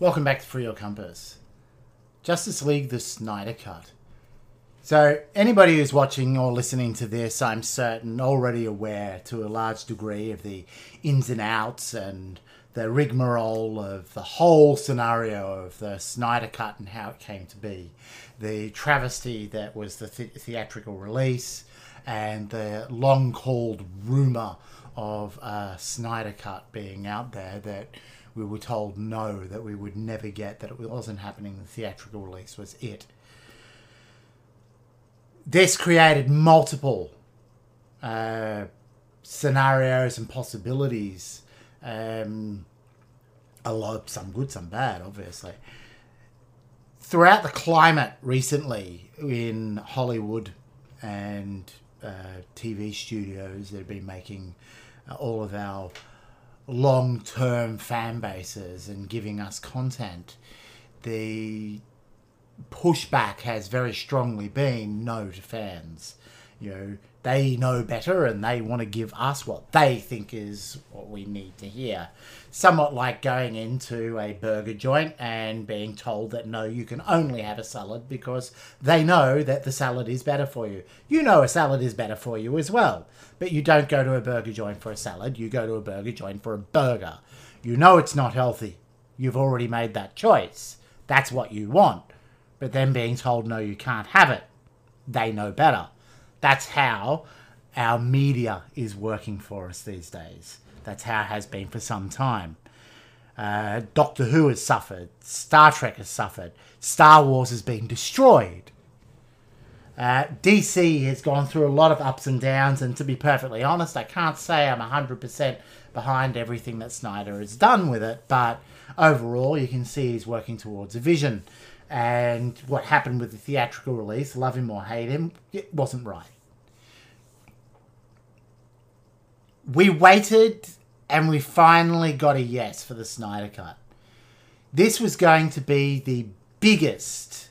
Welcome back to Free Your Compass. Justice League The Snyder Cut. So, anybody who's watching or listening to this, I'm certain, already aware to a large degree of the ins and outs and the rigmarole of the whole scenario of the Snyder Cut and how it came to be. The travesty that was the, the- theatrical release and the long called rumour of a Snyder Cut being out there that we were told no, that we would never get, that it wasn't happening. The theatrical release was it. This created multiple uh, scenarios and possibilities. Um, a lot, some good, some bad, obviously. Throughout the climate recently in Hollywood and uh, TV studios that have been making uh, all of our long term fan bases and giving us content, the pushback has very strongly been no to fans. You know, they know better and they want to give us what they think is what we need to hear. Somewhat like going into a burger joint and being told that no, you can only have a salad because they know that the salad is better for you. You know a salad is better for you as well, but you don't go to a burger joint for a salad, you go to a burger joint for a burger. You know it's not healthy. You've already made that choice. That's what you want but then being told no you can't have it they know better that's how our media is working for us these days. That's how it has been for some time. Uh, doctor who has suffered. Star trek has suffered. Star wars has been destroyed. Uh, DC has gone through a lot of ups and downs, and to be perfectly honest, I can't say I'm 100% behind everything that Snyder has done with it, but overall, you can see he's working towards a vision. And what happened with the theatrical release, love him or hate him, it wasn't right. We waited and we finally got a yes for the Snyder Cut. This was going to be the biggest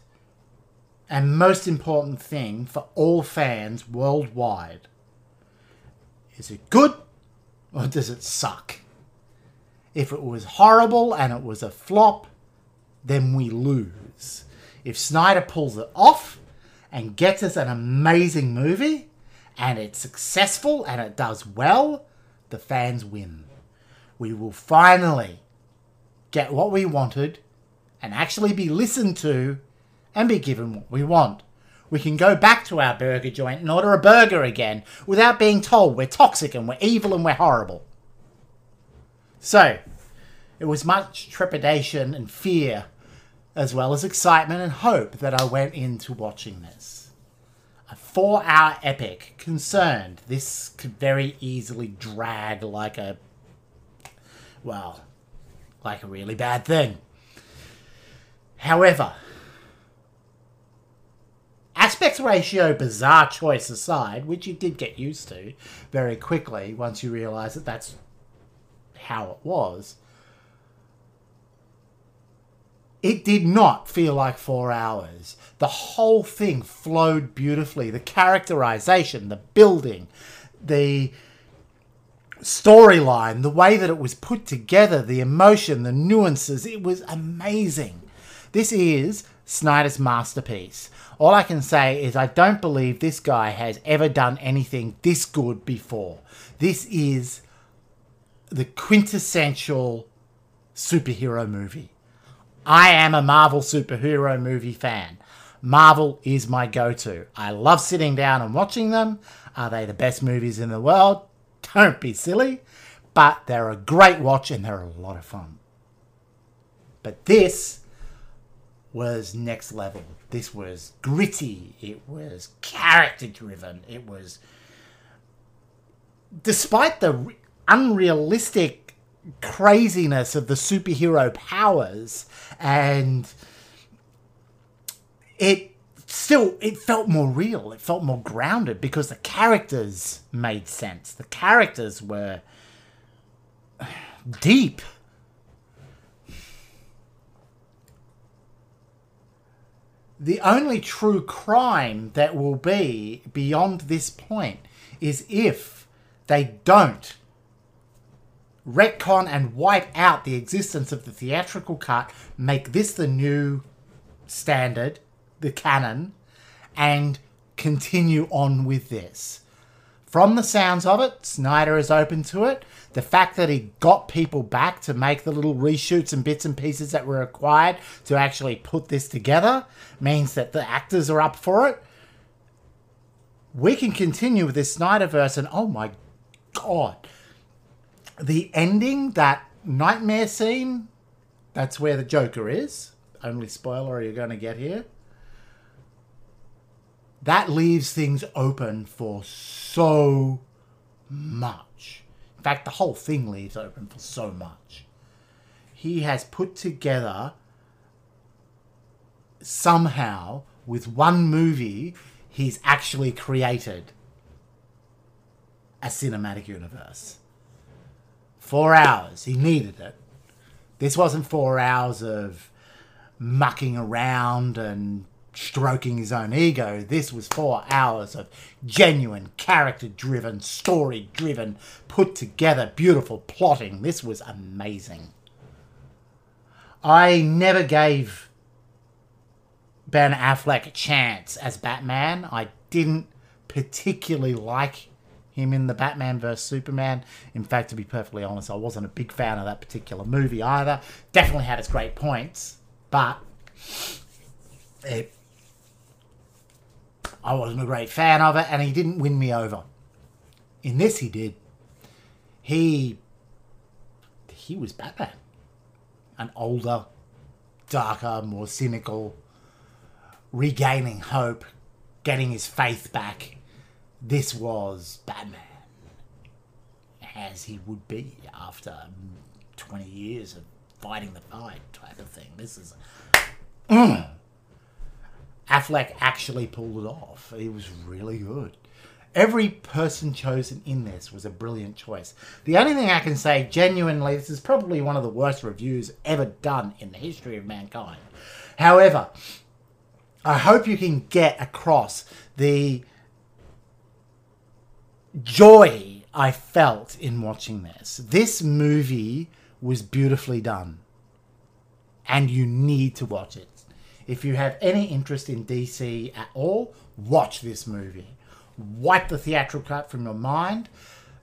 and most important thing for all fans worldwide. Is it good or does it suck? If it was horrible and it was a flop, then we lose. If Snyder pulls it off and gets us an amazing movie and it's successful and it does well, the fans win. We will finally get what we wanted and actually be listened to and be given what we want. We can go back to our burger joint and order a burger again without being told we're toxic and we're evil and we're horrible. So, it was much trepidation and fear, as well as excitement and hope, that I went into watching this. A four hour epic concerned this could very easily drag like a. well, like a really bad thing. However, aspect ratio bizarre choice aside, which you did get used to very quickly once you realize that that's how it was, it did not feel like four hours. The whole thing flowed beautifully. The characterization, the building, the storyline, the way that it was put together, the emotion, the nuances, it was amazing. This is Snyder's masterpiece. All I can say is I don't believe this guy has ever done anything this good before. This is the quintessential superhero movie. I am a Marvel superhero movie fan. Marvel is my go to. I love sitting down and watching them. Are they the best movies in the world? Don't be silly. But they're a great watch and they're a lot of fun. But this was next level. This was gritty. It was character driven. It was. Despite the unrealistic craziness of the superhero powers and it still it felt more real it felt more grounded because the characters made sense. The characters were deep. The only true crime that will be beyond this point is if they don't retcon and wipe out the existence of the theatrical cut, make this the new standard, the canon, and continue on with this. From the sounds of it, Snyder is open to it. The fact that he got people back to make the little reshoots and bits and pieces that were required to actually put this together means that the actors are up for it. We can continue with this Snyderverse, and oh my god, the ending, that nightmare scene, that's where the Joker is. Only spoiler you're going to get here. That leaves things open for so much. In fact, the whole thing leaves open for so much. He has put together somehow with one movie, he's actually created a cinematic universe. Four hours. He needed it. This wasn't four hours of mucking around and stroking his own ego. This was four hours of genuine, character driven, story driven, put together, beautiful plotting. This was amazing. I never gave Ben Affleck a chance as Batman. I didn't particularly like him in the Batman vs Superman. In fact, to be perfectly honest, I wasn't a big fan of that particular movie either. Definitely had its great points, but it, I wasn't a great fan of it, and he didn't win me over. In this, he did. He he was Batman, an older, darker, more cynical, regaining hope, getting his faith back this was Batman as he would be after um, 20 years of fighting the fight type of thing. This is. Affleck actually pulled it off. He was really good. Every person chosen in this was a brilliant choice. The only thing I can say, genuinely, this is probably one of the worst reviews ever done in the history of mankind. However, I hope you can get across the joy I felt in watching this. This movie was beautifully done. And you need to watch it. If you have any interest in DC at all, watch this movie. Wipe the theatrical cut from your mind.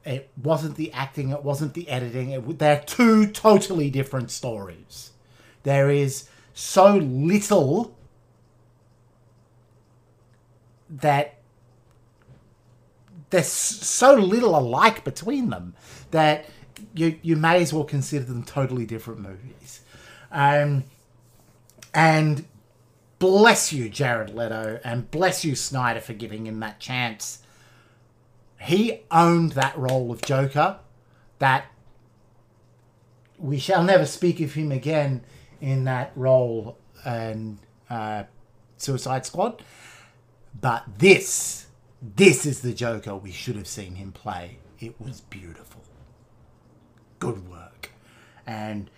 It wasn't the acting, it wasn't the editing. It, they're two totally different stories. There is so little that there's so little alike between them that you you may as well consider them totally different movies. Um, and bless you, Jared Leto, and bless you, Snyder, for giving him that chance. He owned that role of Joker. That we shall never speak of him again in that role and uh, Suicide Squad. But this this is the Joker we should have seen him play. It was beautiful. Good work. And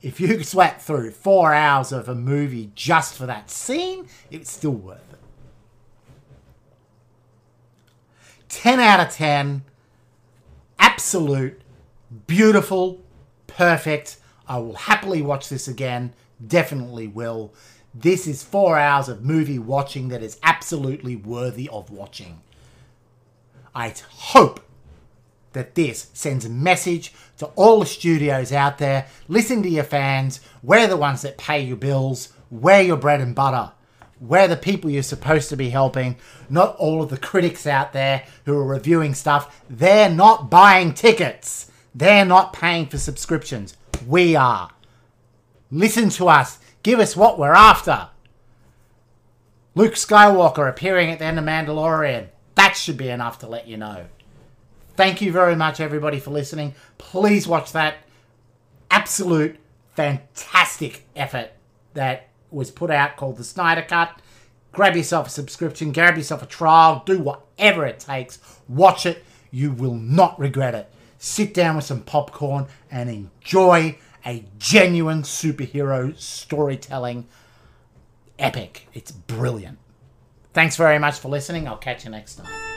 if you sweat through four hours of a movie just for that scene, it's still worth it. 10 out of 10. Absolute, beautiful, perfect. I will happily watch this again. Definitely will. This is four hours of movie watching that is absolutely worthy of watching. I hope that this sends a message to all the studios out there. Listen to your fans. We're the ones that pay your bills. We're your bread and butter. We're the people you're supposed to be helping, not all of the critics out there who are reviewing stuff. They're not buying tickets. They're not paying for subscriptions. We are. Listen to us. Give us what we're after. Luke Skywalker appearing at the end of Mandalorian. That should be enough to let you know. Thank you very much, everybody, for listening. Please watch that absolute fantastic effort that was put out called the Snyder Cut. Grab yourself a subscription, grab yourself a trial, do whatever it takes. Watch it. You will not regret it. Sit down with some popcorn and enjoy a genuine superhero storytelling epic. It's brilliant. Thanks very much for listening. I'll catch you next time.